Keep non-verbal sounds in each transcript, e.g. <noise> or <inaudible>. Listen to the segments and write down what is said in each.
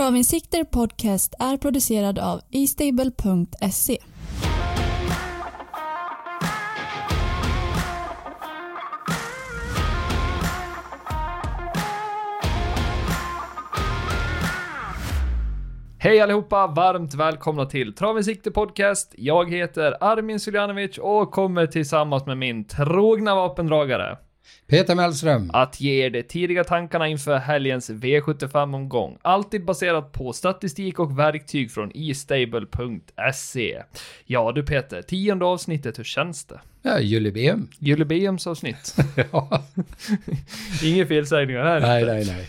Travinsikter Podcast är producerad av eStable.se. Hej allihopa! Varmt välkomna till Travinsikter Podcast. Jag heter Armin Suljanovic och kommer tillsammans med min trogna vapendragare Peter Mellström. att ge er de tidiga tankarna inför helgens V75-omgång. Alltid baserat på statistik och verktyg från estable.se. Ja du Peter, tionde avsnittet, hur känns det? Ja, jubileum. Jubileumsavsnitt. <laughs> ja. Inga felsägningar här Nej, nej, nej.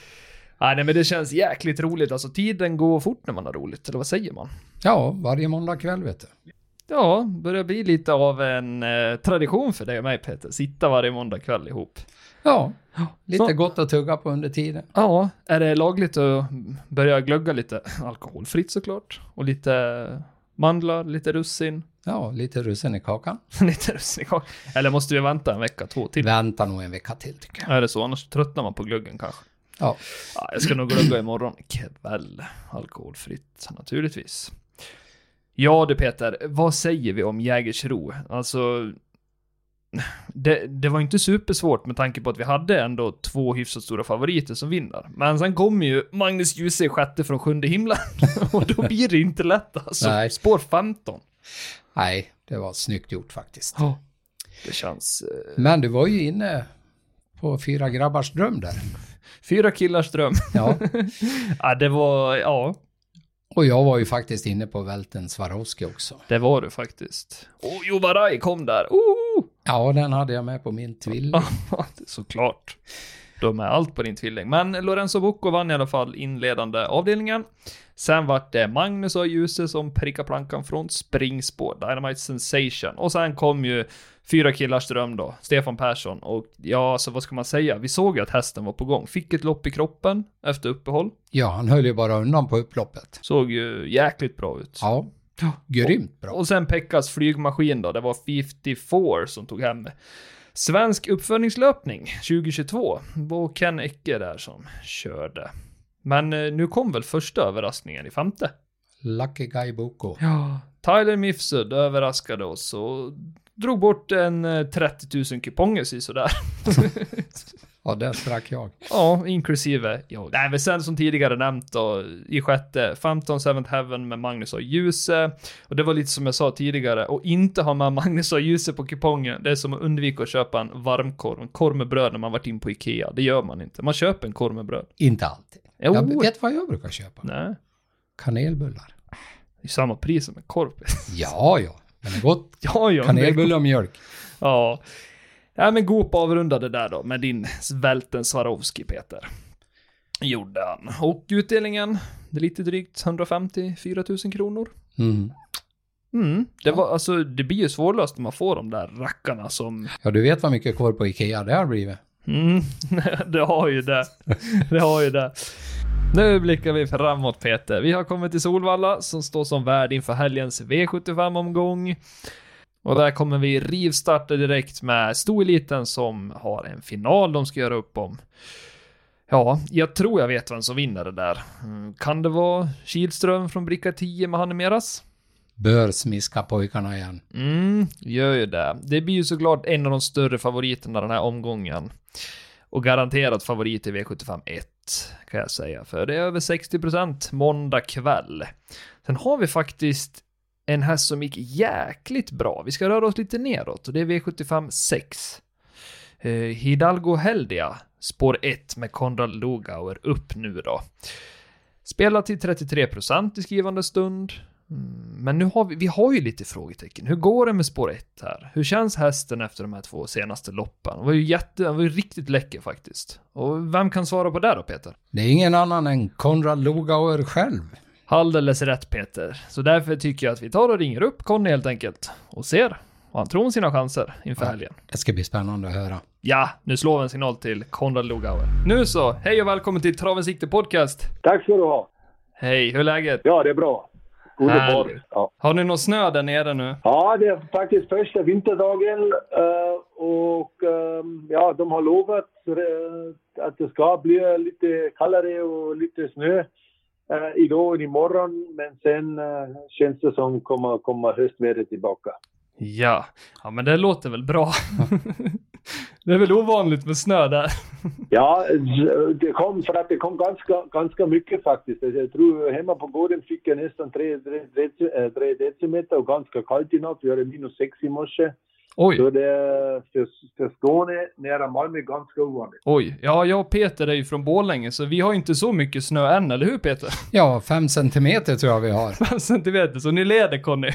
Nej, nej, men det känns jäkligt roligt. Alltså tiden går fort när man har roligt, eller vad säger man? Ja, varje måndag kväll vet du. Ja, börjar bli lite av en eh, tradition för dig och mig Peter. Sitta varje måndag kväll ihop. Ja, lite Så- gott att tugga på under tiden. Ja, är det lagligt att börja glögga lite alkoholfritt såklart? Och lite mandlar, lite russin, Ja, lite russin i kakan. <laughs> lite russin i kakan. Eller måste vi vänta en vecka, två till? Vänta nog en vecka till tycker jag. Är det så? Annars tröttnar man på glöggen kanske. Ja, Ja, jag ska nog glögga imorgon kväll. Alkoholfritt naturligtvis. Ja du Peter, vad säger vi om Jägersro? Alltså, det, det var inte supersvårt med tanke på att vi hade ändå två hyfsat stora favoriter som vinner. Men sen kommer ju Magnus Djuse sjätte från sjunde himlen. <laughs> Och då blir det inte lätt alltså. Nej. Spår 15. nej, det var snyggt gjort faktiskt. Ja. Det känns... Eh, Men du var ju inne på fyra grabbars dröm där. fyra killars dröm. Ja, <laughs> ja, det var... Ja, och jag var ju faktiskt inne på Välten Swarovski också. det var det faktiskt. Och Jovaraj kom där. Oh! Ja, den hade jag med på min tvilling. Ja, <laughs> såklart. De är allt på din tvilling. Men Lorenzo Bocco vann i alla fall inledande avdelningen. Sen vart det Magnus och Ljuse som prickade plankan från springspår, Dynamite Sensation. Och sen kom ju fyra killars dröm då, Stefan Persson. Och ja, så vad ska man säga? Vi såg ju att hästen var på gång. Fick ett lopp i kroppen efter uppehåll. Ja, han höll ju bara undan på upploppet. Såg ju jäkligt bra ut. Ja, grymt bra. Och sen Pekkas flygmaskin då, det var 54 som tog hem Svensk uppföljningslöpning 2022. Det var Ken Ecke där som körde. Men eh, nu kom väl första överraskningen i femte? Lucky Guy Boko. Ja. Tyler Mifsud överraskade oss och drog bort en eh, 30 000 kuponger så sådär. <laughs> Ja, där sprack jag. Ja, inklusive jag. Nej, men sen som tidigare nämnt då, i sjätte, 15 Seventh Heaven med Magnus och Ljuse. Och det var lite som jag sa tidigare, och inte ha med <laughs> Magnus och Ljuse på kupongen, det är som att undvika att köpa en varmkorv, en korv med bröd när man varit in på Ikea. Det gör man inte. Man köper en korv med bröd. Inte alltid. Jo. Jag vet vad jag brukar köpa? Nej, Kanelbullar. det är samma pris som en korv. <laughs> Ja, ja. Men det är gott. <laughs> ja, ja. Kanelbullar och mjölk. Ja. Ja, men Goop avrundade där då med din Välten Swarovski, Peter. Gjorde han. Och utdelningen, det är lite drygt 154 000 kronor. Mm. Mm, det var alltså, det blir ju svårlöst när man får de där rackarna som... Ja, du vet vad mycket korv på Ikea det har blivit. Mm, <laughs> det har ju det. Det har ju det. Nu blickar vi framåt Peter. Vi har kommit till Solvalla som står som värd inför helgens V75-omgång. Och där kommer vi rivstarta direkt med stoeliten som har en final de ska göra upp om. Ja, jag tror jag vet vem som vinner det där. Mm, kan det vara Kihlström från bricka 10 med Hannemeras? Bör smiska pojkarna igen. Mm, gör ju det. Det blir ju såklart en av de större favoriterna den här omgången. Och garanterat favorit i V75 1, kan jag säga. För det är över 60% måndag kväll. Sen har vi faktiskt en häst som gick jäkligt bra. Vi ska röra oss lite neråt och det är V75 6. Eh, Hidalgo Heldia, spår 1 med Konrad Lugauer upp nu då. Spelar till 33% i skrivande stund. Mm, Men nu har vi, vi har ju lite frågetecken. Hur går det med spår 1 här? Hur känns hästen efter de här två senaste loppen? Det var ju jätte, den var ju riktigt läcker faktiskt. Och vem kan svara på det då Peter? Det är ingen annan än Konrad Lugauer själv. Alldeles rätt Peter. Så därför tycker jag att vi tar och ringer upp Conny helt enkelt. Och ser vad han tror om sina chanser inför Ja. helgen. Det ska bli spännande att höra. Ja, nu slår vi en signal till Konrad Lugauer. Nu så, hej och välkommen till Traven Sikte Podcast. Tack ska du ha. Hej, hur är läget? Ja, det är bra. Underbart. Ja. Har ni någon snö där nere nu? ja, det är faktiskt första vinterdagen eh, och eh, ja, de har lovat eh, att det ska bli lite kallare och lite snö uh, idag och imorgon. Men sen känns det som kommer, kommer höstvädret tillbaka. Ja, ja men det låter väl bra. <laughs> det är väl ovanligt med snö där. ja, det kom för att det kom ganska, ganska mycket faktiskt. Jag tror hemma på gården fick jag nästan 3 decimeter och ganska kallt i natt. Vi hade minus 6 i morse. Oj. Så det är för, för Skåne, nära Malmö, ganska ovanligt. Oj. Ja, jag och Peter är ju från Borlänge, så vi har inte så mycket snö än, eller hur Peter? Ja, fem centimeter tror jag vi har. Fem centimeter, så ni leder Conny?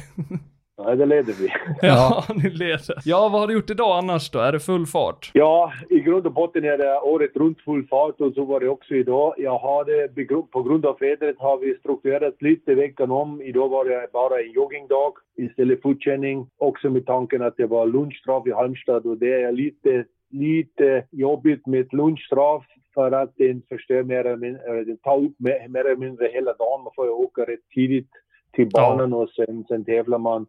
Ja, det leder vi. <laughs> ja, <laughs> ni leder. Ja, vad har du gjort idag annars då? Är det full fart? Ja, i grund och botten är det året runt full fart och så var det också idag. Jag hade, på grund av vädret har vi strukturerat lite veckan om. Idag var det bara en joggingdag istället för fortkänning. Också med tanken att det var lunchstraff i Halmstad och det är lite, lite jobbigt med lunchstraff för att den förstör mer eller mindre, den tar upp mer, eller mindre hela dagen. Man får ju åka rätt tidigt till banan och sen, sen tävlar man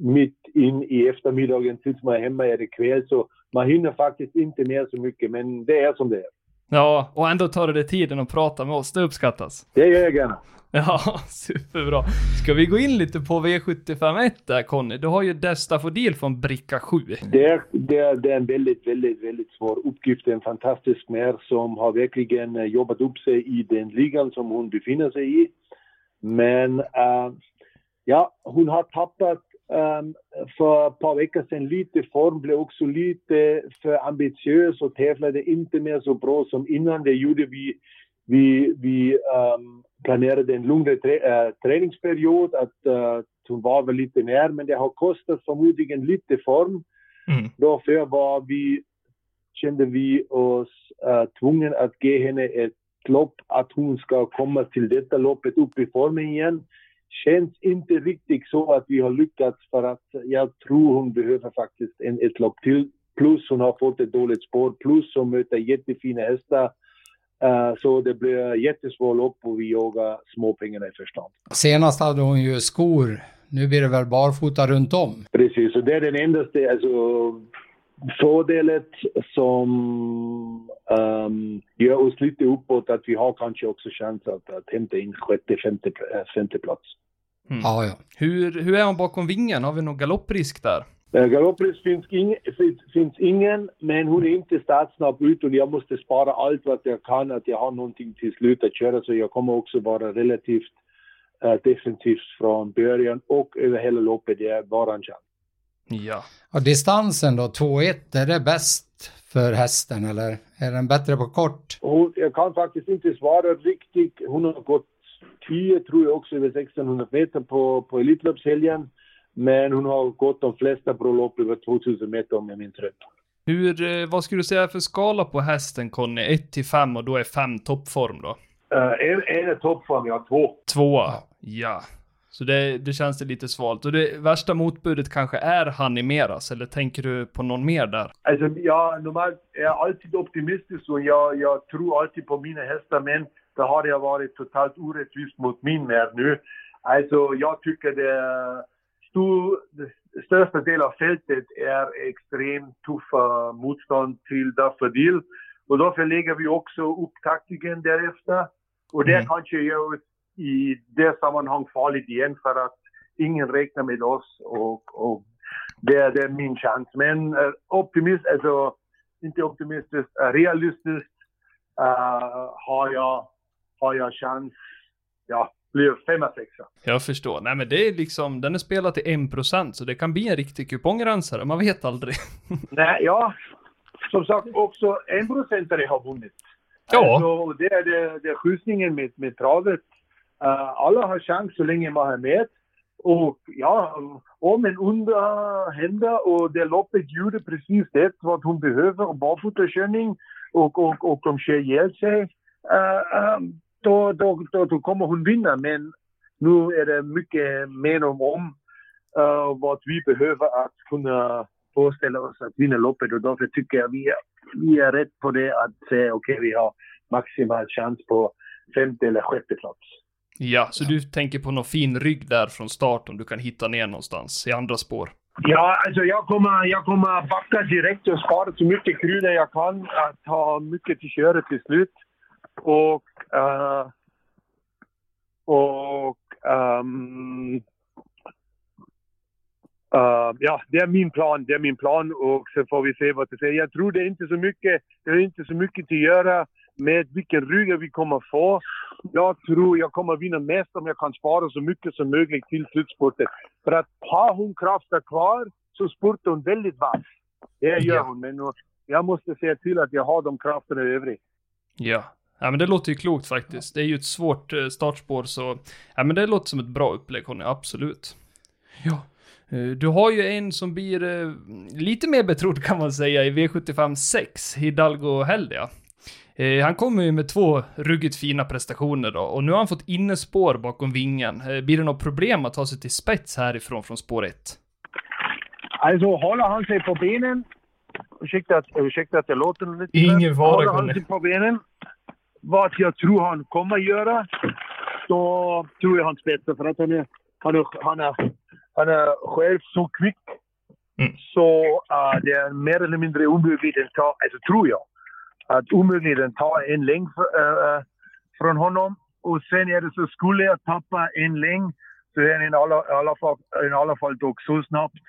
mitt in i eftermiddagen tills man är hemma är det kväll. Så man hinner faktiskt inte med så mycket, men det är som det är. Ja, och ändå tar du dig tiden att prata med oss. Det uppskattas. Det gör jag gärna. Ja, <laughs> superbra. Ska vi gå in lite på V751 där Conny? Du har ju Destafodil från bricka 7. Det är, det, är, det är en väldigt, väldigt, väldigt svår uppgift. En fantastisk mär som har verkligen eh, jobbat upp sig i den ligan som hon befinner sig i. Men äh, ja, hon har tappat för ett par veckor sedan lite form, blev också lite för ambitiös och tävlade inte mer så bra som innan. Det gjorde vi, vi, vi um, planerade en lugnare trä, äh, träningsperiod, att uh, hon var väl lite mer, men det har kostat förmodligen lite form. Mm. Därför var vi, kände vi oss uh, tvungna att ge henne ett lopp, att hon ska komma till detta loppet upp i formen igen känns inte riktigt så att vi har lyckats för att jag tror hon behöver faktiskt en, ett lopp till. Plus hon har fått ett dåligt spår, plus hon möter jättefina hästar. Uh, så det blir jättesvårt lopp och vi jagar småpengarna i första hand. Senast hade hon ju skor. Nu blir det väl barfota runt om? Precis, och det är den endaste alltså, fördelen som um, gör oss lite uppåt att vi har kanske också chans att, att hämta in sjätte, femte, femte plats. Mm. Ja, ja. Hur, hur är han bakom vingen? Har vi någon galopprisk där? Uh, galopprisk finns, ing, finns, finns, ingen, men hon är inte startsnabb ut och jag måste spara allt vad jag kan, att jag har någonting till slut att köra, så jag kommer också vara relativt uh, defensivt från början och över hela loppet. Det är bara en chans. Ja. Och distansen då, 2-1, är det bäst för hästen eller är den bättre på kort? Hon, jag kan faktiskt inte svara riktigt. Hon har gått 10 tror jag också över 1600 meter på, på Elitloppshelgen. Men hon har gått de flesta prolopp över 2000 meter om jag minns rätt. Hur, eh, vad skulle du säga för skala på hästen Conny? 1 till 5 och då är 5 toppform då? Uh, en, en är toppform, ja. Två. Två, ja. Så det, det känns det lite svalt. Och det värsta motbudet kanske är Hanimeras, eller tänker du på någon mer där? Alltså, ja, normalt är jag alltid optimistisk och jag, jag tror alltid på mina hästar, men det har jag varit totalt orättvist mot min mär nu. Alltså, jag tycker det stor, största delen av fältet är extremt tuffa motstånd till Daffodil. Och därför lägger vi också upp taktiken därefter. Och det mm. kanske gör i det sammanhang farligt igen för att ingen räknar med oss och, och det, är, det är min chans. Men uh, optimist, alltså inte optimistiskt, uh, realistiskt uh, har, jag, har jag chans, ja, blir femma, sexa. Jag förstår. Nej men det är liksom, den är spelad till 1% så det kan bli en riktig kupongrensare, man vet aldrig. <laughs> Nej, ja. Som sagt också en procentare har vunnit. Ja. Alltså, det är det, det är skjutningen med, med travet. Eh, Alla har chans så länge man är med. Och ja, om en onda händer och det loppet gjorde precis det vad hon behöver, barfotakörning och, och, och de kör ihjäl sig, uh, eh, eh, då, då, då, då, kommer hon vinna. Men nu är det mycket mer om, om uh, vad vi behöver att kunna föreställa oss att vinna loppet och därför tycker jag vi är, vi är rätt på det att säga okej, okay, vi har maximal chans på femte eller sjätte plats. Ja, så du tänker på någon fin rygg där från start om du kan hitta ner någonstans i andra spår? Ja, alltså jag kommer, jag kommer backa direkt och spara så mycket krydda jag kan. Att ha mycket till köret till slut. Och uh, Och um, uh, ja, det är min plan. Det är min plan och så får vi se vad det säger. Jag tror det är inte så mycket, det är inte så mycket att göra med vilken rygg vi kommer få. Jag tror jag kommer vinna mest om jag kan spara så mycket som möjligt till slutspurten. För att har hon krafter kvar så spurtar hon väldigt vass. Det gör Ja. hon, men jag måste se till att jag har de krafterna i övrigt. Ja. Ja men det låter ju klokt faktiskt. Det är ju ett svårt eh, startspår så, ja men det låter som ett bra upplägg Conny, absolut. Ja. Eh, Du har ju en som blir eh, lite mer betrodd kan man säga i V75 6, Hidalgo Heldia. Eh, han kommer ju med två ruggigt fina prestationer då, och nu har han fått innespår bakom vingen. Eh, blir det något problem att ta sig till spets härifrån från spår 1? Alltså håller han sig på benen, ursäkta att, ursäkta att jag låter lite Ingen fara, Håller han sig på benen, vad jag tror han kommer göra, då tror jag han spetsar för att han är, han är, han är, han är själv så kvick. Mm. Så uh, det är mer eller mindre omöjligt att ta, alltså tror jag, att omöjligen ta en längd äh, øh, øh, från honom. Och sen är det så, skulle jag tappa en längd så är han i alla, alla, fall, i alla fall dock så snabbt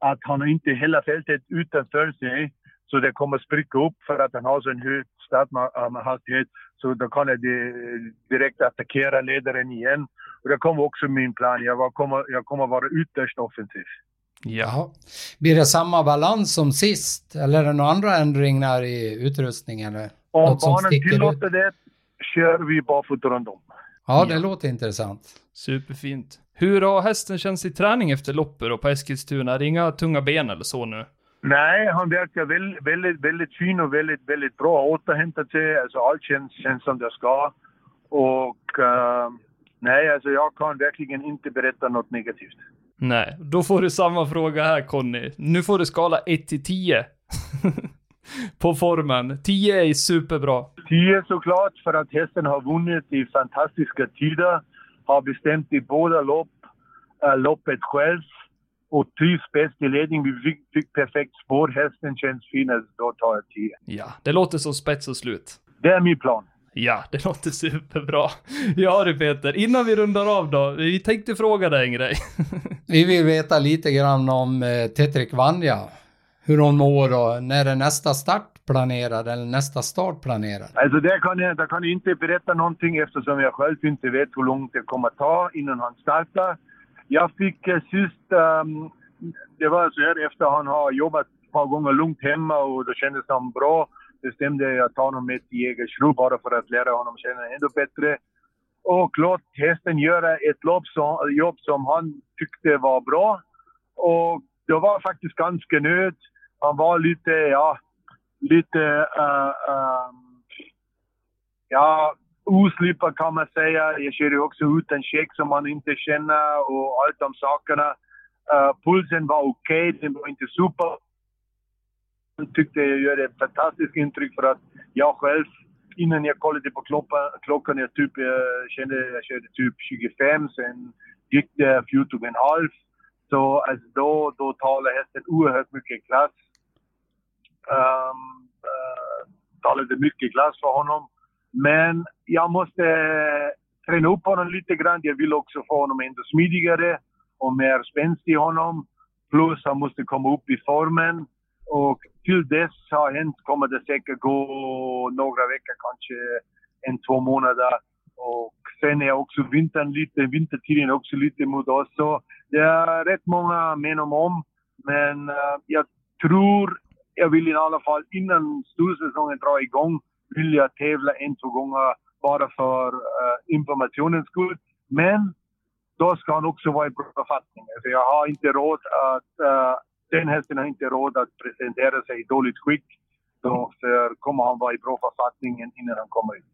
att han har inte hela fältet utanför sig. Så det kommer spricka upp för att han har så en hög starthastighet. Så då kan jag øh, direkt attackera ledaren igen. Och det kommer också min plan. Jag kommer, jag kommer vara ytterst offensiv. Ja. Jaha. Blir det samma balans som sist? Eller är det några andra ändringar i utrustningen? Eller? Om banan sticker ut? tillåter det kör vi barfota runt om. Ja, det Ja. låter intressant. Superfint. Hur har hästen känts i träning efter loppet då på Eskilstuna? Är det inga tunga ben eller så nu? Nej, han verkar väldigt, väldigt, väldigt fin och väldigt, väldigt bra. Återhämtat sig. Alltså allt känns, känns som det ska. Och eh, nej, alltså jag kan verkligen inte berätta något negativt. Nej, då får du samma fråga här Conny. Nu får du skala 1 till 10. <laughs> på formen. 10 är superbra. 10 såklart för att hästen har vunnit i fantastiska tider. Har bestämt i båda lopp, äh, loppet själv och trivs bäst i ledning. Vi fick, fick perfekt spår. Hästen känns fin, då tar jag 10. Ja, det låter som spets och slut. Det är min plan. Ja, det låter superbra. Ja du Peter, innan vi rundar av då. Vi tänkte fråga dig en grej. <laughs> Vi vill veta lite grann om eh, Tetrik Vanja. Hur hon mår och när är nästa start planerad eller nästa start planerad? Alltså där kan, jag, där kan jag inte berätta någonting eftersom jag själv inte vet hur långt det kommer att ta innan han startar. Jag fick eh, sist, ehm, det var så här efter han har jobbat ett par gånger lugnt hemma och då kändes han bra. Bestämde jag att ta honom med till Jägersro bara för att lära honom känna ännu bättre. Och låt hästen göra ett lopp som, jobb som han tyckte var bra. Och det var faktiskt ganska nöjd. Han var lite, ja, lite, uh, uh, ja, oslipad kan man säga. Jag körde också ut en check som man inte känner och allt de sakerna. Uh, pulsen var okej, den var inte super. Tyckte jag gjorde ett fantastiskt intryck för att jag själv, innan jag kollade på klockan, klockan jag typ, jag kände jag körde typ 25, sen gick det 14,5. Så alltså då, då talade hästen oerhört mycket klass. Um, uh, talade mycket klass för honom. Men jag måste eh, träna upp honom lite grann. Jag vill också få honom ännu smidigare och mer spänst i honom. Plus han måste komma upp i formen. Och till dess har hänt kommer det säkert gå några veckor, kanske en, två månader. Och sen är också vintern lite, vintertiden också lite mot oss. Så det är rätt många men om om. Men uh, jag tror, jag vill i alla fall innan storsäsongen drar igång, vill jag tävla en, två gånger bara för uh, informationens skull. Men då ska han också vara i bra författning. Alltså jag har inte råd att, uh, den hästen har inte råd att presentera sig i dåligt skick. Då för kommer han vara i bra författning innan han kommer ut.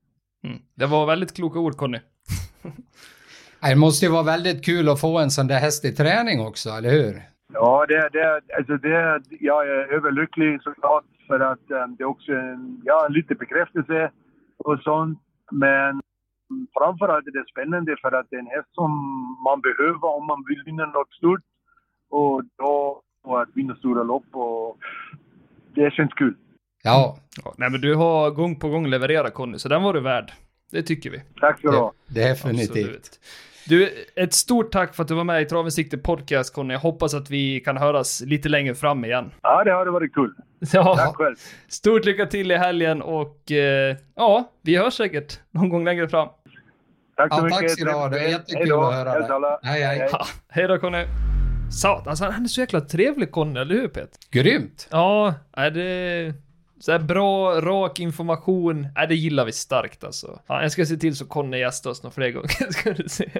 Mm. Det var väldigt kloka ord Conny. <laughs> Det måste ju vara väldigt kul att få en sån där häst i träning också, eller hur? Ja, det, det, alltså det, jag är överlycklig såklart för att um, det är också en, ja, lite bekräftelse och sånt. Men framförallt är det spännande för att det är en häst som man behöver om man vill vinna något stort. Och då och att vinna stora lopp och det känns kul. Ja, Ja, nej men du har gång på gång levererat Conny, så den var du värd. Det tycker vi. Tack ska du ha. Definitivt. Absolut. Du, ett stort tack för att du var med i Travens Sikte Podcast Conny. Jag hoppas att vi kan höras lite längre fram igen. Ja, det hade varit kul. Ja, Tack själv. stort lycka till i helgen och eh, ja, vi hörs säkert någon gång längre fram. Tack så Ja, mycket. tack ska du ha. Det är jättekul Hej då. att höra alla. Hej, hej. Ja, hej då Conny. Satan, alltså, han är så jäkla trevlig Conny, eller hur Peter? Grymt. Ja, är det så här bra, rak information. Nej, det gillar vi starkt alltså. Ja, jag ska se till så Conny gästar oss några fler gånger, <laughs> ska du se.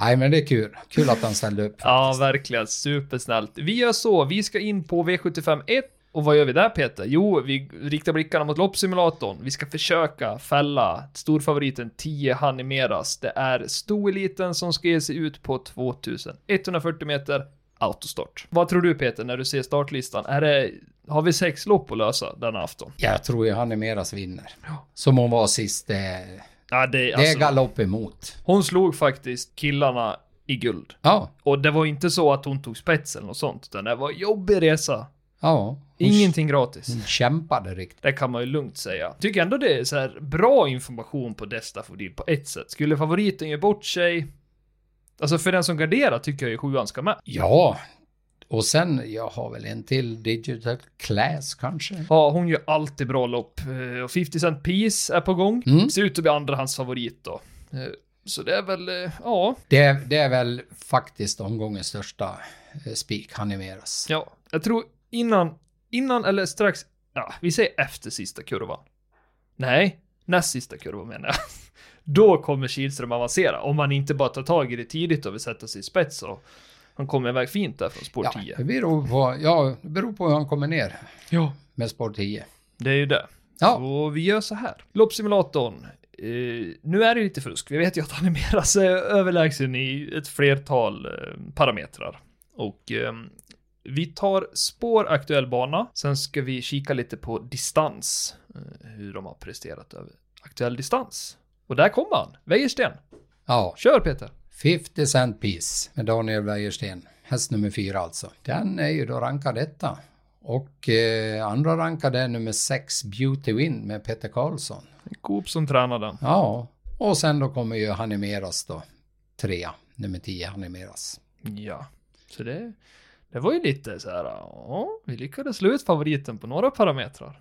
Nej, men det är kul. Kul att han ställde upp. Ja, verkligen. Supersnällt. Vi gör så, vi ska in på V75 1. Och vad gör vi där Peter? Jo, vi riktar blickarna mot loppsimulatorn. Vi ska försöka fälla storfavoriten 10 Hanimeras. Det är stoeliten som ska ge sig ut på 2140 meter autostart. Vad tror du Peter när du ser startlistan? Är det, har vi sex lopp att lösa denna afton? Jag tror ju han är meras vinner. Som hon var sist. Det, Ja, det, det är alltså, galopp emot. hon slog faktiskt killarna i guld. Ja, Och det var inte så att hon tog spets eller något sånt, utan det var jobbig resa. ja. Ingenting gratis. hon kämpade riktigt. Det kan man ju lugnt säga. Tycker ändå det är så här bra information på Destafodil på ett sätt. Skulle favoriten ge bort sig... Alltså för den som garderar tycker jag ju sjuan ska med. Ja. Och sen, jag har väl en till Digital Class kanske. Ja, hon gör alltid bra lopp. Eh, Och 50 Cent Piece är på gång. Mm. Ser ut att bli andrahandsfavorit då. Eh, Så det är väl, eh, ja. Det, det är väl faktiskt omgångens största spik, han är meras. Ja, jag tror innan, innan eller strax, ja, vi säger efter sista kurvan. Nej, näst sista kurvan menar jag. <laughs> Då kommer Kihlström avancera, om man inte bara tar tag i det tidigt och vill sätta sig i spets och han kommer iväg fint där från spår Ja, 10. det beror på, ja, det beror på hur han kommer ner Ja. med spår 10. Det är ju det. Ja. Så vi gör så här. Loppsimulatorn. Eh, nu är det lite fusk. Vi vet ju att han är mer överlägsen i ett flertal eh, parametrar. Och eh, vi tar spår aktuell bana. Sen ska vi kika lite på distans. Eh, hur de har presterat över aktuell distans. Och där kommer han. Wäjersten. Ja, Kör Peter. 50 cent piece med Daniel Wäjersten. Häst nummer fyra alltså. Den är ju då rankad etta. Och eh, andra rankade är nummer 6 Beauty Win med Peter Karlsson. Coop som tränar den. Ja, och sen då kommer ju Hanimeras då. Trea, nummer 10 Hanimeras. Ja. Så det, det var ju lite så här, ja, vi lyckades slå ut favoriten på några parametrar.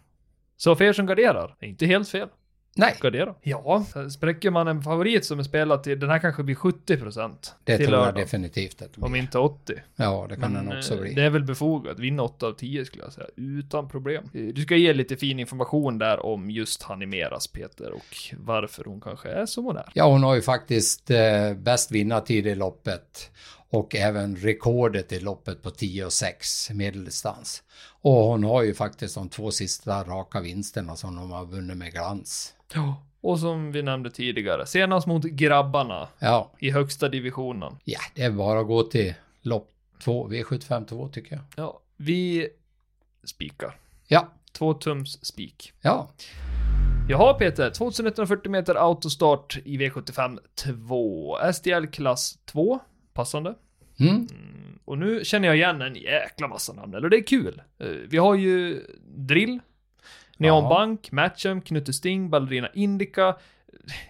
Så för er som garderar, det är inte helt fel. Nej, Gardera. Ja, spräcker man en favorit som är spelad till, den här kanske blir 70% det till tror jag definitivt att det Om blir. inte 80. Ja, det kan Men, den också eh, bli. Det är väl befogat. Vinna 8 av 10 skulle jag säga. Utan problem. Eh, Du ska ge lite fin information där om just Hanimeras Peter och varför hon kanske är som hon är. Ja, hon har ju faktiskt eh, bäst vinnartid i loppet och även rekordet i loppet på 10 och 6 medeldistans. Och hon har ju faktiskt de två sista raka vinsterna som de har vunnit med glans. Ja. Och som vi nämnde tidigare, senast mot grabbarna Ja, i högsta divisionen. ja det är bara att gå till lopp 2, V75 2 tycker jag. Ja, vi spikar. Ja, Två tums spik. ja, Jaha Peter, 2140 meter autostart i V75 2. STL klass 2, passande. mm, Mm, och nu känner jag igen en jäkla massa namn, eller det är kul. Eh, vi har ju Drill, Neon Ja. Bank, Matchem, Knutte Sting, Ballerina Indica.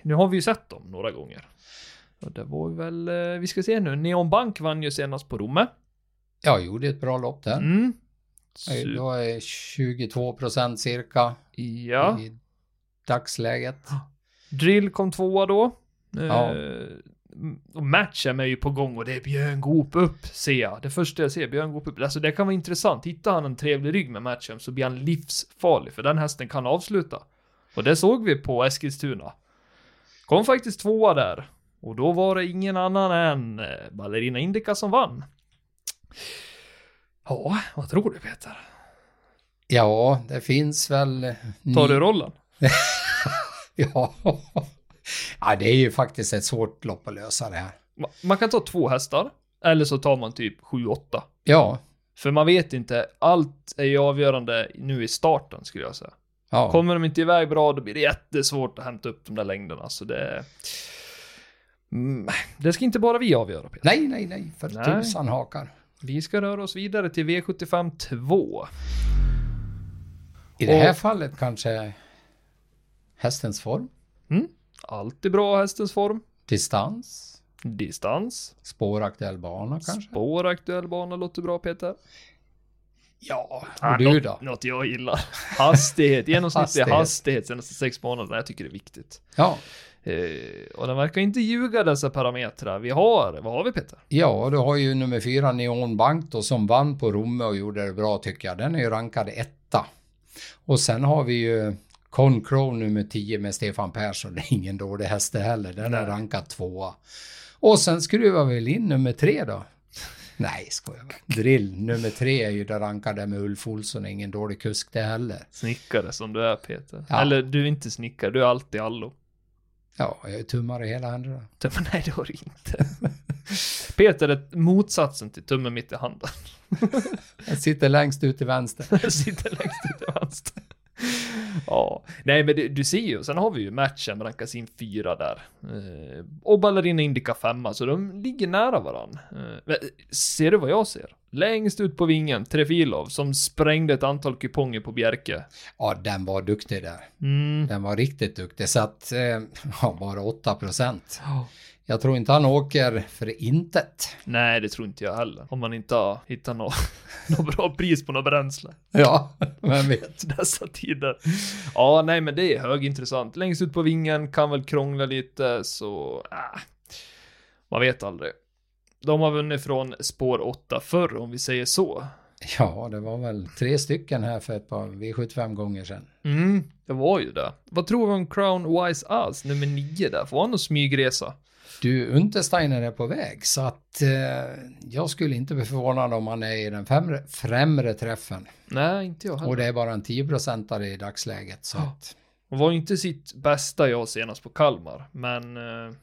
Nu har vi ju sett dem några gånger. Och det var väl, eh, vi ska se nu, Neon Bank vann ju senast på Romme. jag gjorde ett bra lopp där. Mm. Su- var 22 procent cirka ja. i dagsläget. Drill kom tvåa då. Ja. Eh, och matchen är ju på gång och det är Björn Goop upp, ser jag. Det första jag ser, Björn Goop upp. Alltså det kan vara intressant. Hittar han en trevlig rygg med matchen så blir han livsfarlig, för den hästen kan avsluta. Och det såg vi på Eskilstuna. Kom faktiskt tvåa där. Och då var det ingen annan än eh, Ballerina Indica som vann. Ja, vad tror du Peter? Ja, det finns väl... Tar ni- du rollen? <laughs> Ja. <laughs> ja, det är ju faktiskt ett svårt lopp att lösa det här. Ma- Man kan ta två hästar, eller så tar man typ 7-8. Ja, För man vet inte, allt är ju avgörande nu i starten skulle jag säga. ja. Kommer de inte iväg bra då blir det jättesvårt att hämta upp de där längderna. Så det... Mm, det ska inte bara vi avgöra Peter. Nej, nej, nej, för Nej. tusan hakar. Vi ska röra oss vidare till V75 2. I det här Och- fallet kanske hästens form. Alltid bra hästens form. Distans? Distans. Spåraktuell bana kanske? Spåraktuell bana låter bra Peter. Ja, Ah, och du något, då? Något jag gillar. <laughs> Hastighet, genomsnittlig hastighet. Hastighet. senaste sex månaderna. Jag tycker det är viktigt. Ja, Eh, och den verkar inte ljuga dessa parametrar. Vi har, vad har vi Peter? ja, du har ju nummer fyra Neon Bank då som vann på Romme och gjorde det bra tycker jag. Den är ju rankad etta. Och sen har vi ju Concrow nummer 10 med Stefan Persson. Det är ingen dålig häst heller. Den är rankad tvåa. Och sen skruvar vi väl in nummer tre då. Nej, skojar bara. Drill nummer tre är ju där rankade med Ulf Olsson. Ingen dålig kusk det heller. Snickare som du är Peter. Ja. Eller du är inte snickare, du är alltid allo. Ja, jag är tummare i hela händerna. Men <laughs> nej, det har du inte. Peter är motsatsen till tummen mitt i handen. <laughs> Jag sitter längst ut till vänster. <laughs> Jag sitter längst ut till vänster. <laughs> Ja, nej men det, du ser ju, sen har vi ju matchen rankas in fyra där. Eh, och Ballerina Indica femma, så de ligger nära varann. Eh, ser du vad jag ser? Längst ut på vingen, Trefilov, som sprängde ett antal kuponger på Bjerke. Ja, den var duktig där. Mm. Den var riktigt duktig. Så att, eh, <laughs> ja, bara 8 procent. Jag tror inte han åker för intet. Nej, det tror inte jag heller. Om man inte har hittat något, <laughs> något bra pris på något bränsle. Ja, vem vet. <laughs> dessa tider. Ja, nej men det är högintressant. Längst ut på vingen, kan väl krångla lite, så... Äh, man vet aldrig. De har vunnit från spår 8 förr, om vi säger så. Ja, det var väl tre stycken här för ett par V75 gånger sedan. Mm, det var ju det. Vad tror vi om Crown Wise Us, nummer 9 där? Får han någon smygresa? Du, Untersteiner är på väg så att eh, jag skulle inte bli förvånad om han är i den främre, främre träffen. Nej, inte jag heller. Och det är bara en 10-procentare i dagsläget. Så att, Hon var ju inte sitt bästa jag senast på Kalmar, men eh,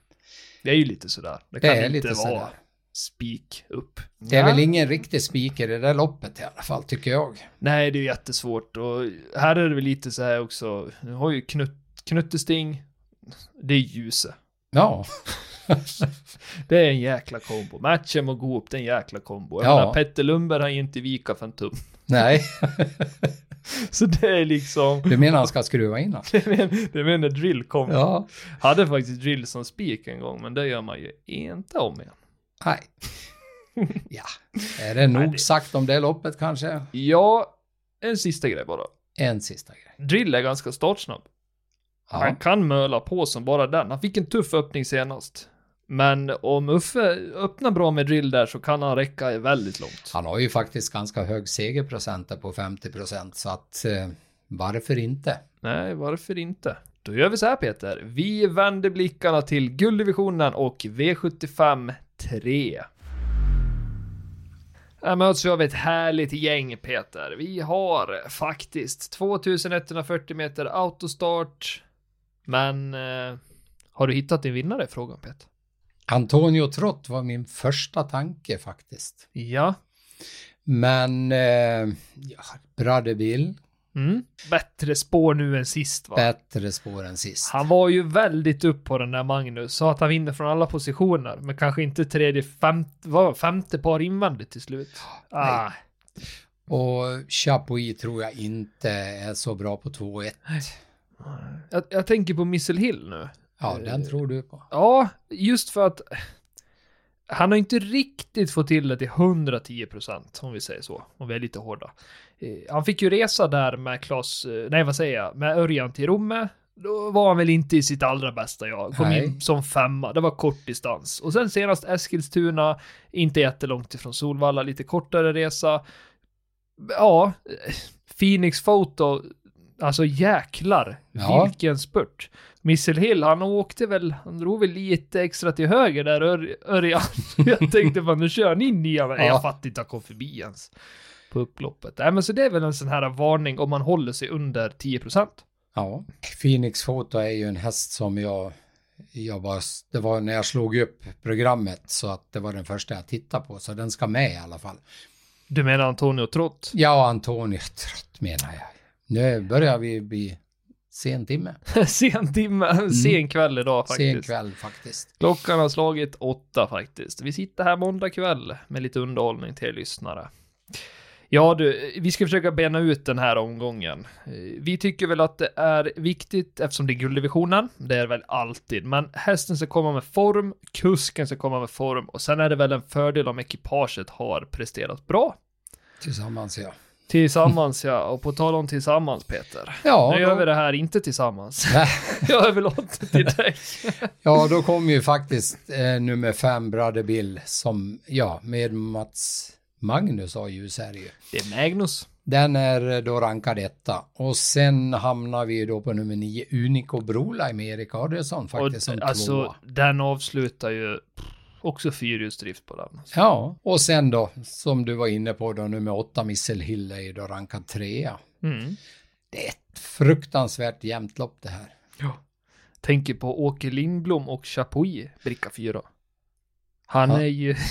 det är ju lite sådär. Det Det kan är inte vara sådär. Spik upp. det är Nej. väl ingen riktig speaker i det där loppet i alla fall, tycker jag. Nej, det är jättesvårt och här är det väl lite så här också. Nu har ju knut, Knuttesting. Det är ljuse. Ja, <laughs> Det är en jäkla kombo. Matchen och Goop, det är en jäkla kombo. Jag Ja. menar, Petter Lundberg har ju inte vika för en tum. nej. <laughs> Så det är liksom, Du menar han ska skruva in han? <laughs> det menar, det menar Drill kom. Ja, Hade faktiskt Drill som spik en gång, men det gör man ju inte om igen. Nej. <laughs> Ja, är det nog sagt om det loppet kanske? Ja, en sista grej bara. En sista grej. Drill är ganska startsnabb. Han Ja, kan möla på som bara den. Han fick en tuff öppning senast. Men om Uffe öppnar bra med drill där så kan han räcka väldigt långt. han har ju faktiskt ganska hög segerprocent på 50 procent så att eh, varför inte? Nej, varför inte? Då gör vi så här Peter. Vi vänder blickarna till gulddivisionen och V75 3. Här möts vi av ett härligt gäng Peter. Vi har faktiskt 2140 meter autostart. Men eh, har du hittat din vinnare? Frågan Peter. Antonio Trott var min första tanke faktiskt. Ja. Men eh, ja, Brade Bill, Mm. Bättre spår nu än sist va? bättre spår än sist. Han var ju väldigt upp på den där Magnus, sa att han vinner från alla positioner, men kanske inte tredje, femte, vad, femte par invändigt till slut. Ah, Och Chapuis tror jag inte är så bra på 2-1. jag, jag tänker på Missile Hill nu. Ja, den tror du på. Ja, just för att han har inte riktigt fått till det till 110% om vi säger så, om vi är lite hårda. Eh, Han fick ju resa där med Klas, eh, nej vad säger jag, med Örjan till Romme. Då var han väl inte i sitt allra bästa jag. Kom Nej. in som femma, det var kort distans. Och sen senast Eskilstuna, inte jättelångt ifrån Solvalla, lite kortare resa. Ja, eh, Phoenix Photo, alltså jäklar, Ja. vilken spurt. Missile Hill, han åkte väl, han drog väl lite extra till höger där, Ör- Örjan. <laughs> Jag tänkte bara, nu kör han in i men Ja. jag fattar inte att han kom förbi ens. På upploppet. Nej men så det är väl en sån här varning om man håller sig under 10%. Ja. Phoenix Photo är ju en häst som jag, jag var, det var när jag slog upp programmet så att det var den första jag tittade på, så den ska med i alla fall. Du menar Antonio Trott? Ja, Antonio Trott menar jag. Nu börjar vi bli sen timme. <laughs> sen timme, sen kväll idag faktiskt. Sen kväll faktiskt. Klockan har slagit åtta faktiskt. Vi sitter här måndag kväll med lite underhållning till er lyssnare. Ja du, vi ska försöka bena ut den här omgången. Eh, Vi tycker väl att det är viktigt eftersom det är gulddivisionen. Det är det väl alltid. Men hästen ska komma med form, kusken ska komma med form och sen är det väl en fördel om ekipaget har presterat bra. Tillsammans ja. Tillsammans ja, och på tal om tillsammans Peter. Ja, nu gör då, vi det här inte tillsammans. <laughs> Jag överlåter till dig. <laughs> ja, då kom ju faktiskt eh, nummer fem, Brother Bill, som, ja, med Mats Magnus har ju ju. Det är Magnus. Den är då rankad etta. Och sen hamnar vi då på nummer nio, Unico Brola med Erik Adielsson faktiskt som och, alltså, tvåa. den avslutar ju också fyrhjulsdrift på den. Ja, och sen då, som du var inne på då, nummer åtta, Missel Hill är ju då rankad trea. Mm. Det är ett fruktansvärt jämnt lopp det här. Ja. Tänker på Åke Lindblom och Chapuis, bricka 4. Han Ja. är ju... <laughs>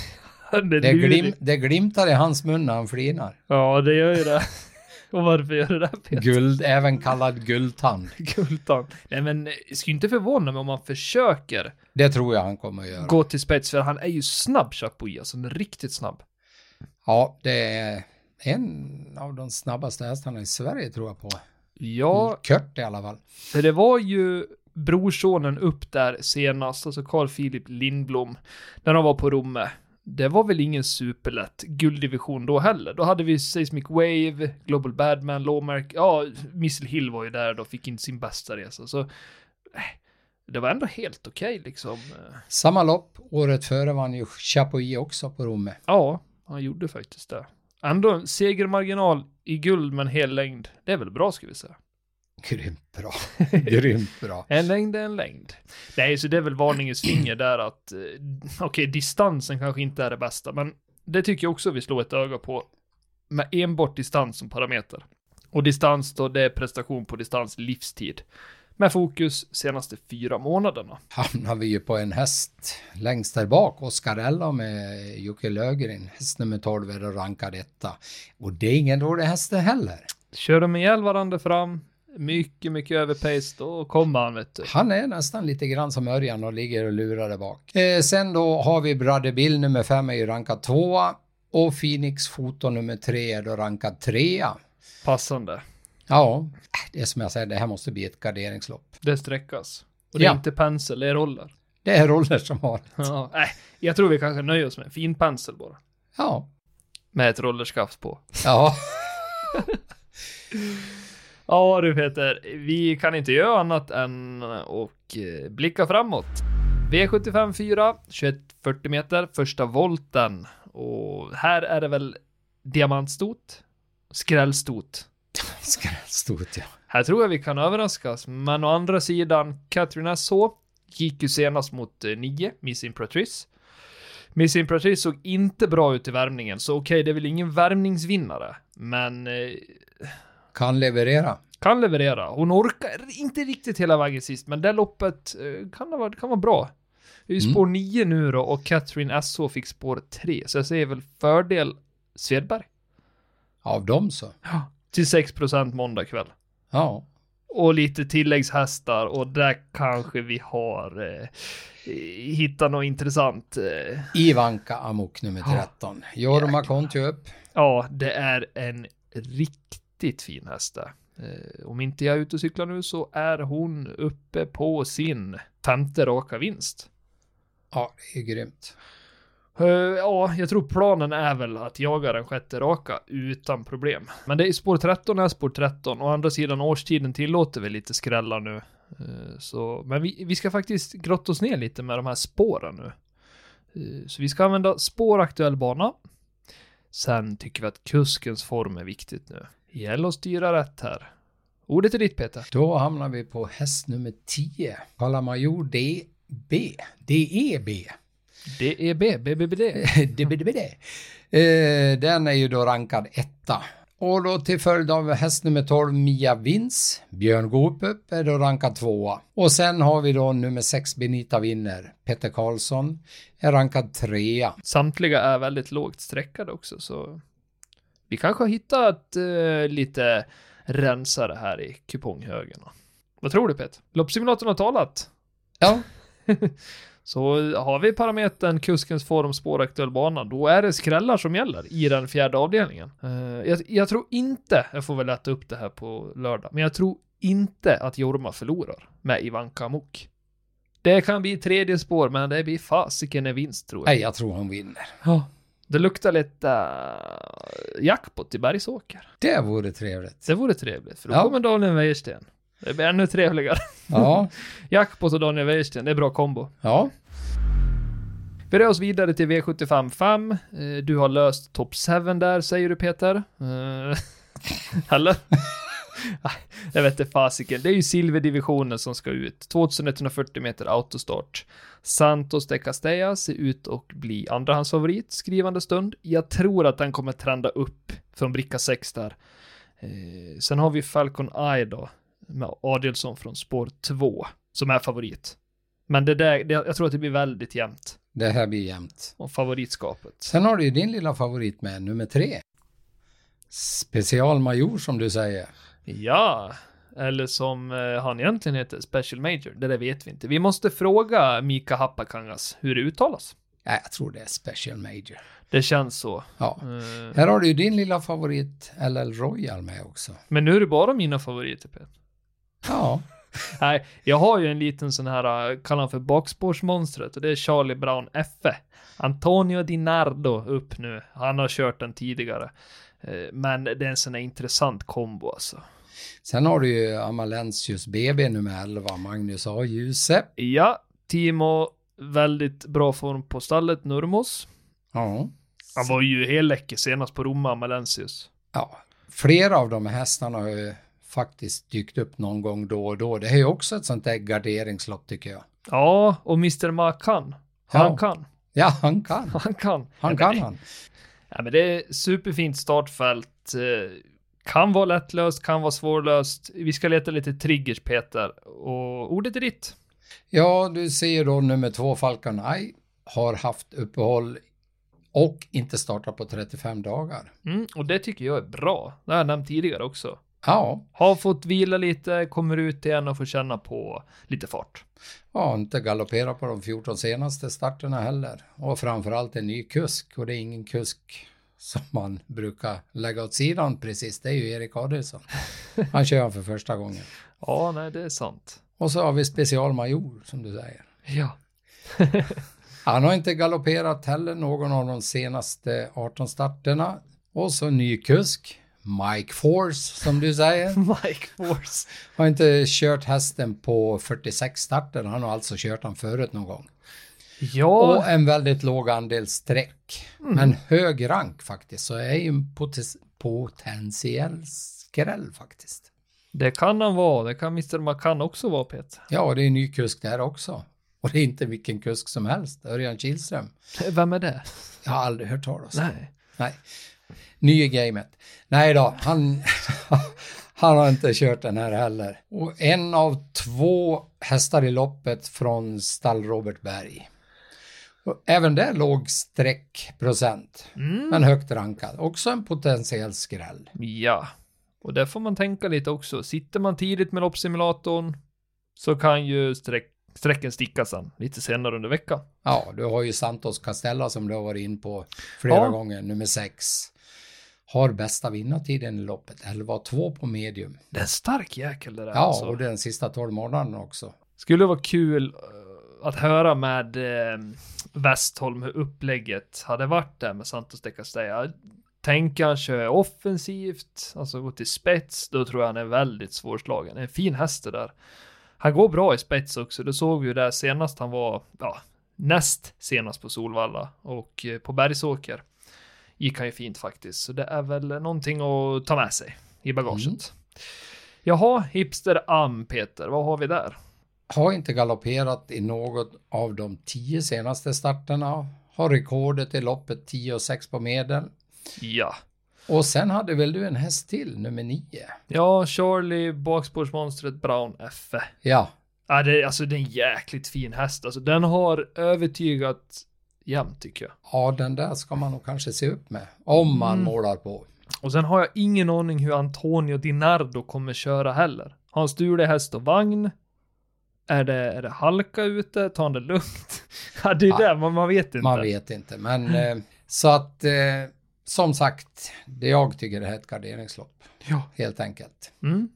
<laughs> Han är Det, glim, det glimtar i hans mun när han flinar. Ja, det gör ju det. <laughs> Och varför gör det det Peter? Guld, även kallad guldtand. <laughs> Gultan. Nej men, det skulle inte förvåna mig om man försöker Det tror jag han kommer att göra. gå till spets, för han är ju snabb Chapuis, alltså han är riktigt snabb. Ja, det är en av de snabbaste hästarna i Sverige tror jag på. Ja, Kört i alla fall. för det var ju brorsonen upp där senast, alltså Carl Philip Lindblom, när de var på Romme. Det var väl ingen superlätt gulddivision då heller. Då hade vi Seismic Wave, Global Badman, Lawmark, ja, Missile Hill var ju där då, fick inte sin bästa resa, så eh, det var ändå helt okej liksom. Eh, Samma lopp, året före vann ju Chapuis också på Romme. Ja, han gjorde faktiskt det. Ändå en segermarginal i guld med en hel längd. Det är väl bra ska vi säga. Grymt bra. <laughs> Grymt bra. En längd är en längd. Nej, så det är väl varningens finger där att, eh, okej, distansen kanske inte är det bästa, men det tycker jag också vi slår ett öga på med enbart distans som parameter. Och distans då, det är prestation på distans livstid. Med fokus senaste fyra månaderna. Hamnar vi ju på en häst längst där bak, Oscarella med Jocke Löfgren. Häst nummer 12 är rankad etta. Och det är ingen dålig häst heller. Kör de ihjäl varandra fram, mycket, mycket överpace, då kommer han vet du. Han är nästan lite grann som Örjan och ligger och lurar där bak. Eh, sen då har vi Brother Bill nummer 5 är ju rankad tvåa. Och Phoenix Foto nummer 3 är då rankad trea. Passande. Ja, det är som jag säger, det här måste bli ett garderingslopp. Det sträckas. Och det är Ja. inte pensel, det är roller. Det är roller som har. Ja, nej, jag tror vi kanske nöjer oss med en fin pensel bara. Ja, Med ett rollerskaft på. ja. <laughs> Ja du Peter, vi kan inte göra annat än och eh, blicka framåt. V75 4, 2140 meter, första volten. Och här är det väl diamantstot, skrällstot. <laughs> Skrällstort ja. Här tror jag vi kan överraskas, men å andra sidan, Catherine SH gick ju senast mot 9, Miss Imperatrice. Miss Imperatrice såg inte bra ut i värmningen, så okej, det är väl ingen värmningsvinnare, men eh, Kan leverera. kan leverera. Hon orkar inte riktigt hela vägen sist, men det loppet eh, kan, vara, kan vara bra. Det är ju Mm. spår 9 nu då, och Catherine SH fick spår 3, så jag säger väl fördel Svedberg. Av dem så. Till 6% måndag kväll. Ja. och lite tilläggshästar och där kanske vi har eh, hittat något intressant. Eh. Ivanka Amok nummer 13. Jorma Kontjup. Ja, det är en riktigt fin häst där. Eh, om inte jag är ute och cyklar nu så är hon uppe på sin femte raka vinst. Ja, det är grymt. Eh, ja, jag tror planen är väl att jaga den sjätte raka utan problem. Men det är spår 13 är spår 13. Å andra sidan årstiden tillåter vi lite skrällar nu. Eh, så, men vi, vi ska faktiskt grotta oss ner lite med de här spåren nu. Eh, så vi ska använda spår aktuell bana. Sen tycker vi att kuskens form är viktigt nu. Gäller att styra rätt här. Ordet är ditt Peter. Då hamnar vi på häst nummer 10. Kalamajor DB. DEB. Det är B, BBBD. DBDBD. <laughs> Eh, Den är ju då rankad etta. Och då till följd av häst nummer 12 Mia Vins. Björn Goop är då rankad tvåa. Och sen har vi då nummer 6 Benita Winner. Peter Karlsson är rankad trea. Samtliga är väldigt lågt streckade också, så vi kanske har hittat eh, lite rensare här i kuponghögen. Vad tror du Peter? Loppsimulatorn har talat. Ja, <laughs> Så har vi parametern kuskens form, spåraktuell bana, då är det skrällar som gäller i den fjärde avdelningen. Eh, jag, jag tror inte, jag får väl lätta upp det här på lördag, men jag tror inte att Jorma förlorar med Ivanka Mok. Det kan bli tredje spår, men det blir fasiken en vinst tror jag. Nej, jag tror hon vinner. Ja. Det luktar lite uh, jackpot i Bergsåker. Det vore trevligt. Det vore trevligt, för då Ja. kommer Daniel Wäjersten. Det blir ännu trevligare. Ja, <laughs> Jackpot och Daniel Wäjersten, det är bra kombo. ja. Vi rör oss vidare till V75 5. Eh, Du har löst top 7 där, säger du Peter. Eh, <laughs> Eller? Jag vet inte fasiken. Det är ju silverdivisionen som ska ut. 2140 meter autostart. Santos de Castella ser ut att bli andrahandsfavorit skrivande stund. Jag tror att den kommer trenda upp från bricka 6 där. Eh, sen har vi Falcon Eye då, med Adelsson från spår 2, som är favorit. Men det där, det, jag tror att det blir väldigt jämnt Det här blir jämnt. om favoritskapet. Sen har du ju din lilla favorit med, nummer tre. Specialmajor som du säger. Ja, eller som eh, han egentligen heter, Special Major. Det där vet vi inte. Vi måste fråga Mika Happakangas hur det uttalas. Nej, jag tror det är Special Major. Det känns så. Ja. Eh, Här har du ju din lilla favorit LL Royal med också. men nu är det bara mina favoriter, Peter. Ja, <laughs> Nej, jag har ju en liten sån här, eh, kallar han för bakspårsmonstret och det är Charlie Brown F. Antonio Di Nardo upp nu. Han har kört den tidigare. Eh, Men det är en sån här intressant kombo alltså. sen har du ju Amalensius BB nummer 11, Magnus A. Djuse. Ja, Timo, väldigt bra form på stallet, Nurmos. Ja. Han var ju helt läcker senast på Roma, Malensius. ja, flera av de här hästarna har ju faktiskt dykt upp någon gång då och då. Det är ju också ett sånt där garderingslopp tycker jag. Ja, och Mr. Makan. Han Ja. kan. Ja, han kan. Han kan. Han kan han. Ja, men det är superfint startfält. Eh, Kan vara lättlöst, kan vara svårlöst. Vi ska leta lite triggers, Peter. Och ordet är ditt. Ja, du ser då nummer två, Falcon Eye, har haft uppehåll och inte startat på 35 dagar. Mm, och det tycker jag är bra. Det har jag nämnt tidigare också. Ja, Har fått vila lite, kommer ut igen och får känna på lite fart. ja, inte galopperat på de 14 senaste starterna heller. Och framförallt en ny kusk och det är ingen kusk som man brukar lägga åt sidan precis. Det är ju Erik Adielsson. Han kör han för första gången. <laughs> Ja, nej, det är sant. Och så har vi specialmajor som du säger. Ja. <laughs> Han har inte galopperat heller någon av de senaste 18 starterna. Och så ny kusk, Mike Force som du säger. <laughs> Mike Force. Har inte kört hästen på 46 starter, han har alltså kört den förut någon gång. Ja, Och en väldigt låg andel streck. Men hög rank faktiskt, så är ju en potentiell skräll faktiskt. det kan han vara. Det kan Mr. Macan också vara, Peter. Ja, det är en ny kusk där också. Och det är inte vilken kusk som helst, Örjan Kihlström. Vem är det? Jag har aldrig hört talas om. Nej. Nej. Ny i gamet. Nej då, han, <laughs> han har inte kört den här heller. Och en av två hästar i loppet från stall Robert Berg. Och även där låg streckprocent, Mm. men högt rankad. Också en potentiell skräll. Ja, och där får man tänka lite också. Sitter man tidigt med loppsimulatorn så kan ju streck, strecken sticka sen lite senare under veckan. Ja, du har ju Santos Castella som du har varit in på flera Ja. gånger, nummer sex. Har bästa vinnartiden i loppet, 11-2 på medium. Det är en stark jäkel det där Ja, alltså. och den sista 12 månaderna också. Skulle vara kul eh, att höra med eh, Westholm hur upplägget hade varit där med Santos de Castella. Han köra offensivt, alltså gå till spets, då tror jag han är väldigt svårslagen. En fin häst det där. Han går bra i spets också, det såg vi ju där senast han var, ja, näst senast på Solvalla och eh, på Bergsåker gick han ju fint faktiskt. Så det är väl någonting att ta med sig i bagaget. Mm. Jaha, Hipster Am Peter, vad har vi där? Har inte galopperat i något av de tio senaste starterna. Har rekordet i loppet 10 och 6 på medel. Ja. Och sen hade väl du en häst till, nummer 9? Ja, Charlie, bakspårsmonstret Brown F. Ja, Ja, det, alltså det är en jäkligt fin häst. Alltså den har övertygat jämt tycker jag. ja den där ska man nog kanske se upp med. Om man Mm. målar på. Och sen har jag ingen aning hur Antonio Di Nardo kommer köra heller. Har han stulig häst och vagn? Är det, är det halka ute? Tar han det lugnt? <laughs> ja, det är Ja, det, man, man vet inte. Man vet inte, men eh, så att eh, som sagt, det jag tycker är ett garderingslopp, Ja. helt enkelt. Mm.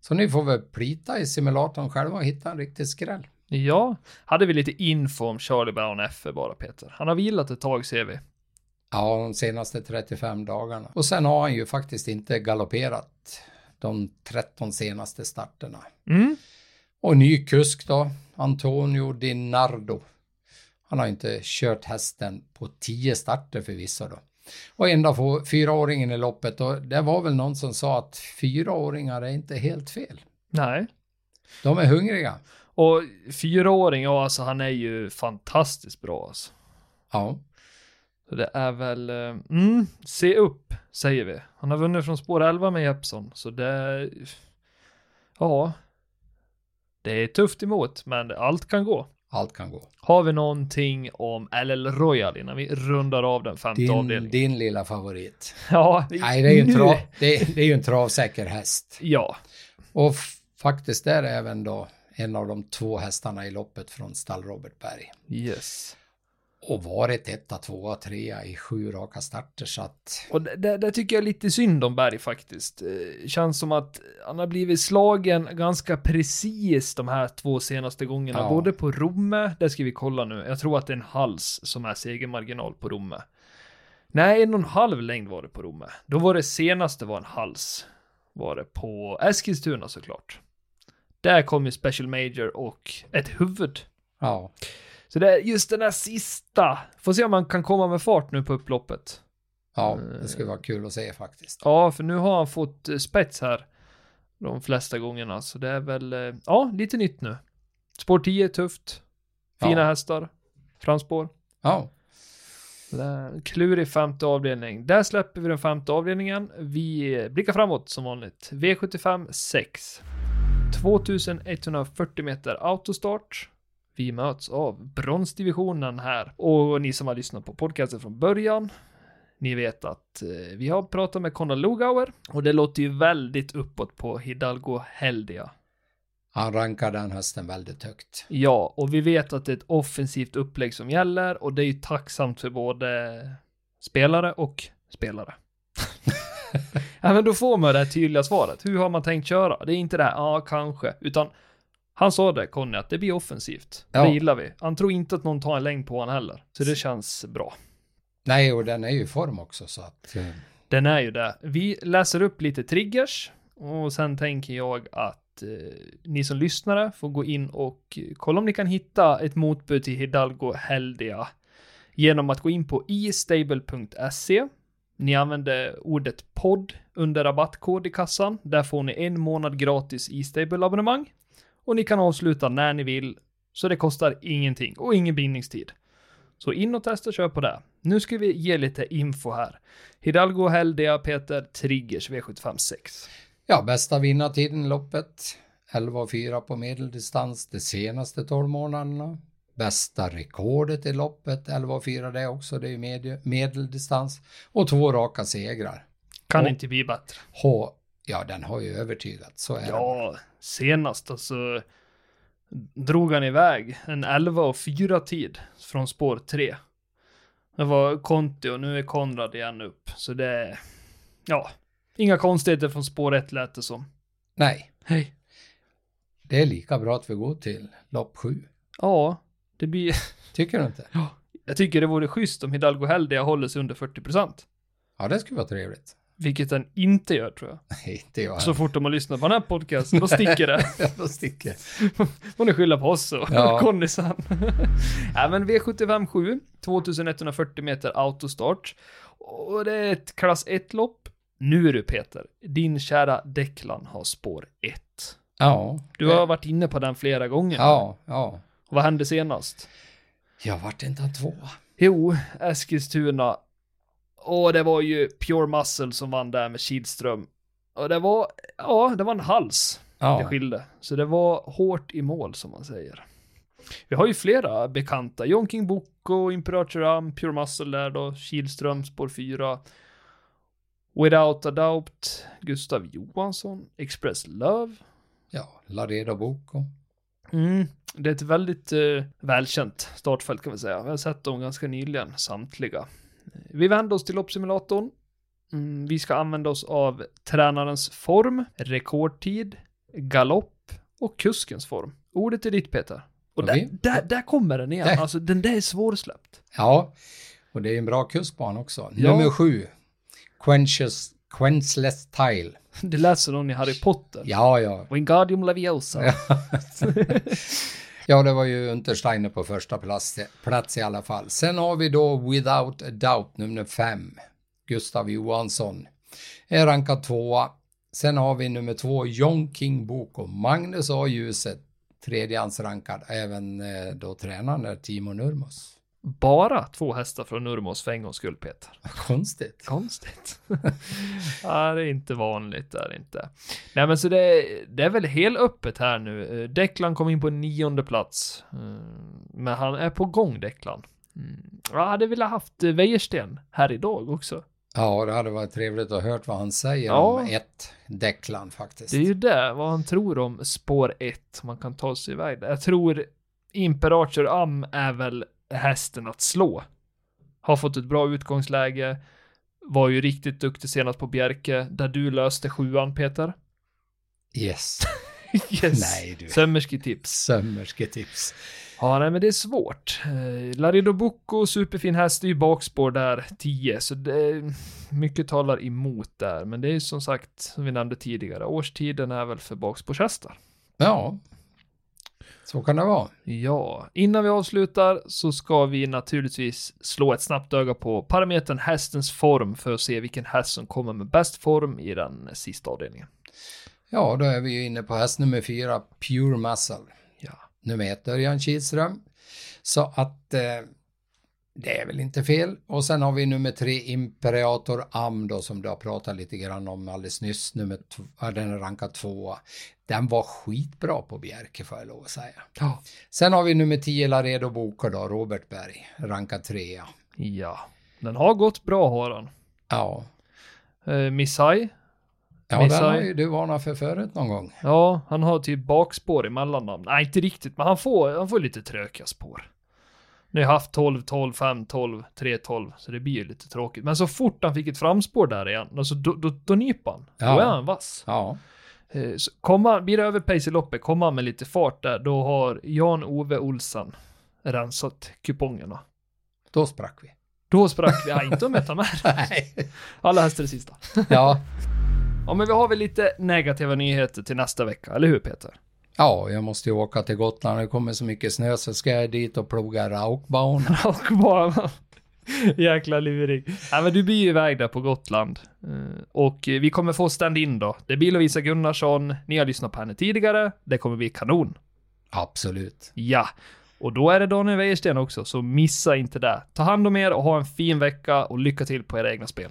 Så ni får väl plita i simulatorn själva och hitta en riktig skräll. Ja, hade vi lite info om Charlie Brown F bara Peter. Han har vilat ett tag ser vi. Ja, de senaste 35 dagarna. Och sen har han ju faktiskt inte galopperat de 13 senaste starterna. Mm. Och ny kusk då, Antonio Di Nardo. Han har inte kört hästen på 10 starter förvisso då. Och enda få fyraåringen i loppet och det var väl någon som sa att fyraåringar är inte helt fel. Nej. De är hungriga. Och fyraåring, ja alltså han är ju fantastiskt bra alltså. Ja, Så det är väl, eh, mm, se upp, säger vi. Han har vunnit från spår 11 med Jeppson, så det, ja, det är tufft emot, men allt kan gå. allt kan gå. Har vi någonting om LL Royal innan vi rundar av den femte Din, avdelningen? din lilla favorit. Ja, Nej, det är ju en, trav, det är, det är en travsäker häst. Ja, Och faktiskt är det även då en av de två hästarna i loppet från stall Robert Berg. yes. Och varit etta, tvåa, trea i sju raka starter så att Och det, det, tycker jag är lite synd om Berg faktiskt. Eh, Känns som att han har blivit slagen ganska precis de här två senaste gångerna. Ja. Både på Romme, det ska vi kolla nu. Jag tror att det är en hals som är segermarginal på Romme. Nej, en och en halv längd var det på Romme. Då var det senaste var en hals. Var det på Eskilstuna såklart. Där kom ju Special Major och ett huvud. ja, Så det är just den här sista. Får se om man kan komma med fart nu på upploppet. ja, det skulle vara kul att se faktiskt. Ja, för nu har han fått eh, spets här. De flesta gångerna, så det är väl, eh, ja, lite nytt nu. Spår 10 är tufft. Fina Ja. hästar. Framspår. Ja, Klurig femte avdelning. Där släpper vi den femte avdelningen. Vi eh, blickar framåt som vanligt. V75 6. 2140 meter autostart. Vi möts av bronsdivisionen här. Och ni som har lyssnat på podcasten från början. Ni vet att eh, vi har pratat med Conor Lugauer och det låter ju väldigt uppåt på Hidalgo Heldia. han rankar den hästen väldigt högt. Ja, och vi vet att det är ett offensivt upplägg som gäller och det är ju tacksamt för både spelare och spelare. <laughs> <laughs> ja, men då får man det här tydliga svaret. Hur har man tänkt köra? Det är inte det här, ja, kanske, utan han sa det, Conny, att det blir offensivt. Ja. Det gillar vi. Han tror inte att någon tar en längd på honom heller, så det känns bra. Nej, och den är ju i form också så att eh, Den är ju det. Vi läser upp lite triggers och sen tänker jag att eh, ni som lyssnare får gå in och kolla om ni kan hitta ett motbud till Hidalgo Heldia genom att gå in på istable.se. Ni använder ordet podd under rabattkod i kassan. Där får ni en månad gratis e-stable-abonnemang och ni kan avsluta när ni vill så det kostar ingenting och ingen bindningstid. Så in och testa och kör på det. Nu ska vi ge lite info här. Hidalgo Heldia Peter Triggers V75 6. ja, bästa vinnartiden i loppet 11,4 på medeldistans de senaste 12 månaderna. Bästa rekordet i loppet 11,4 det också, det är ju medie- medeldistans. Och två raka segrar. Kan Och- inte bli bättre. H, ja den har ju övertygat, så är det. Ja, senast alltså drog han iväg en 11 och 4 tid från spår 3. Det var Conti och nu är Konrad igen upp. Så det är, ja, inga konstigheter från spår 1 lät det som. Nej, Hej. det är lika bra att vi går till lopp 7. Ja, det blir, <laughs> Tycker du inte? jag tycker det vore schysst om Hidalgo Heldia håller sig under 40%. Ja, det skulle vara trevligt. Vilket den inte gör tror jag. <laughs> Nej, inte jag. Så fort de har lyssnat på den här podcasten, <laughs> då sticker det. Då sticker. får ni skylla på oss och Ja. Connysan. ja men V75 7, 2140 meter autostart. Och det är ett klass 1-lopp. Nu är du Peter, din kära Declan har spår 1. Ja. Du har varit inne på den flera gånger. Ja, ja. Vad hände senast? Jag vart inte en tvåa. Jo, Eskilstuna. Och det var ju Pure Muscle som vann där med Kihlström. Och det var, ja, det var en hals det Ja, skilde. Så det var hårt i mål som man säger. Vi har ju flera bekanta. John King Boko, Imperator Am, Pure Muscle där då, Kihlström, spår 4. Without a doubt, Gustav Johansson, Express Love. ja. Laredo Boko. Mm, det är ett väldigt eh, välkänt startfält kan vi säga. Vi har sett dem ganska nyligen, samtliga. Vi vänder oss till loppsimulatorn. Mm, vi ska använda oss av tränarens form, rekordtid, galopp och kuskens form. Ordet är ditt Peter. Och Okej. där, där, där kommer den igen. Där. Alltså den där är svårsläppt. Ja, och det är en bra kuskbana också. Ja. Nummer sju, Quenches, Quenchless Tile. <laughs> Det läser någon i Harry Potter. Ja, ja. Wingardium Leviosa. <laughs> Ja, det var ju Untersteiner på första plats, plats i alla fall. Sen har vi då Without a Doubt nummer fem, Gustav Johansson. Är rankad tvåa. Sen har vi nummer två, John King Boko, Magnus A. Ljuset, tredjehandsrankad. Även eh, då tränaren är Timo Nurmos. Bara två hästar från Nurmos för en gångs skull, Peter. Konstigt. Konstigt. <laughs> ja, det är inte vanligt, det är inte. Nej, men så det, det är väl helt öppet här nu. Eh, Declan kom in på nionde plats. Mm, Men han är på gång, Declan. Mm. Jag hade velat haft eh, Wäjersten här idag också. Ja, det hade varit trevligt att höra vad han säger Ja. om ett Declan faktiskt. Det är ju det, vad han tror om spår 1, man kan ta sig iväg där. Jag tror Imperator Am är väl hästen att slå. Har fått ett bra utgångsläge, var ju riktigt duktig senast på Bjerke, där du löste sjuan Peter. Yes. <laughs> Yes. Nej du. Sömmersketips. Sömmersketips. Ja, nej men det är svårt. Eh, Larido Bocco, superfin häst, det är ju bakspår där, 10, så det är, mycket talar emot där. Men det är ju som sagt, som vi nämnde tidigare, årstiden är väl för bakspårshästar. Ja, så kan det vara. Ja, innan vi avslutar så ska vi naturligtvis slå ett snabbt öga på parametern hästens form för att se vilken häst som kommer med bäst form i den sista avdelningen. Ja, då är vi ju inne på häst nummer fyra, Pure Muscle. Ja. Nummer ett, Örjan Kihlström. Så att eh, det är väl inte fel. Och sen har vi nummer tre, Imperator Am då, som du har pratat lite grann om alldeles nyss. Nummer den är rankad tvåa. Den var skitbra på Bjerke får jag lov att säga. Ja. Sen har vi nummer 10, Laredo Boker då, Robert Berg, rankad trea. Ja, den har gått bra har den. Ja, Eh, Missai, ja den Missar. har ju du varnat för förut någon gång. ja, han har typ bakspår i mellannamn. Nej, inte riktigt, men han får, han får lite trökiga spår. Nu har haft 12, 12, 5, 12, 3, 12, så det blir ju lite tråkigt. Men så fort han fick ett framspår där igen, alltså då, då, då nyper han. Då Ja. är han vass. Ja, Eh, så Komma, blir det överpace i loppet, kommer han med lite fart där, då har Jan-Ove Olsen rensat kupongerna. då sprack vi. Då sprack vi, ja, inte om jag tar med. <laughs> Nej. Alla hästar i sista. Ja, Ja, men vi har väl lite negativa nyheter till nästa vecka, eller hur Peter? Ja, jag måste ju åka till Gotland. Det kommer så mycket snö så ska jag dit och ploga raukbanan. Och <laughs> bara... Jäkla lurig. Ja, men du blir ju iväg där på Gotland. Eh, Och vi kommer få stand-in då. Det blir Lovisa Gunnarsson. Ni har lyssnat på henne tidigare. Det kommer bli kanon. Absolut. Ja. Och då är det Daniel Wäjersten också, så missa inte det. Ta hand om er och ha en fin vecka och lycka till på era egna spel.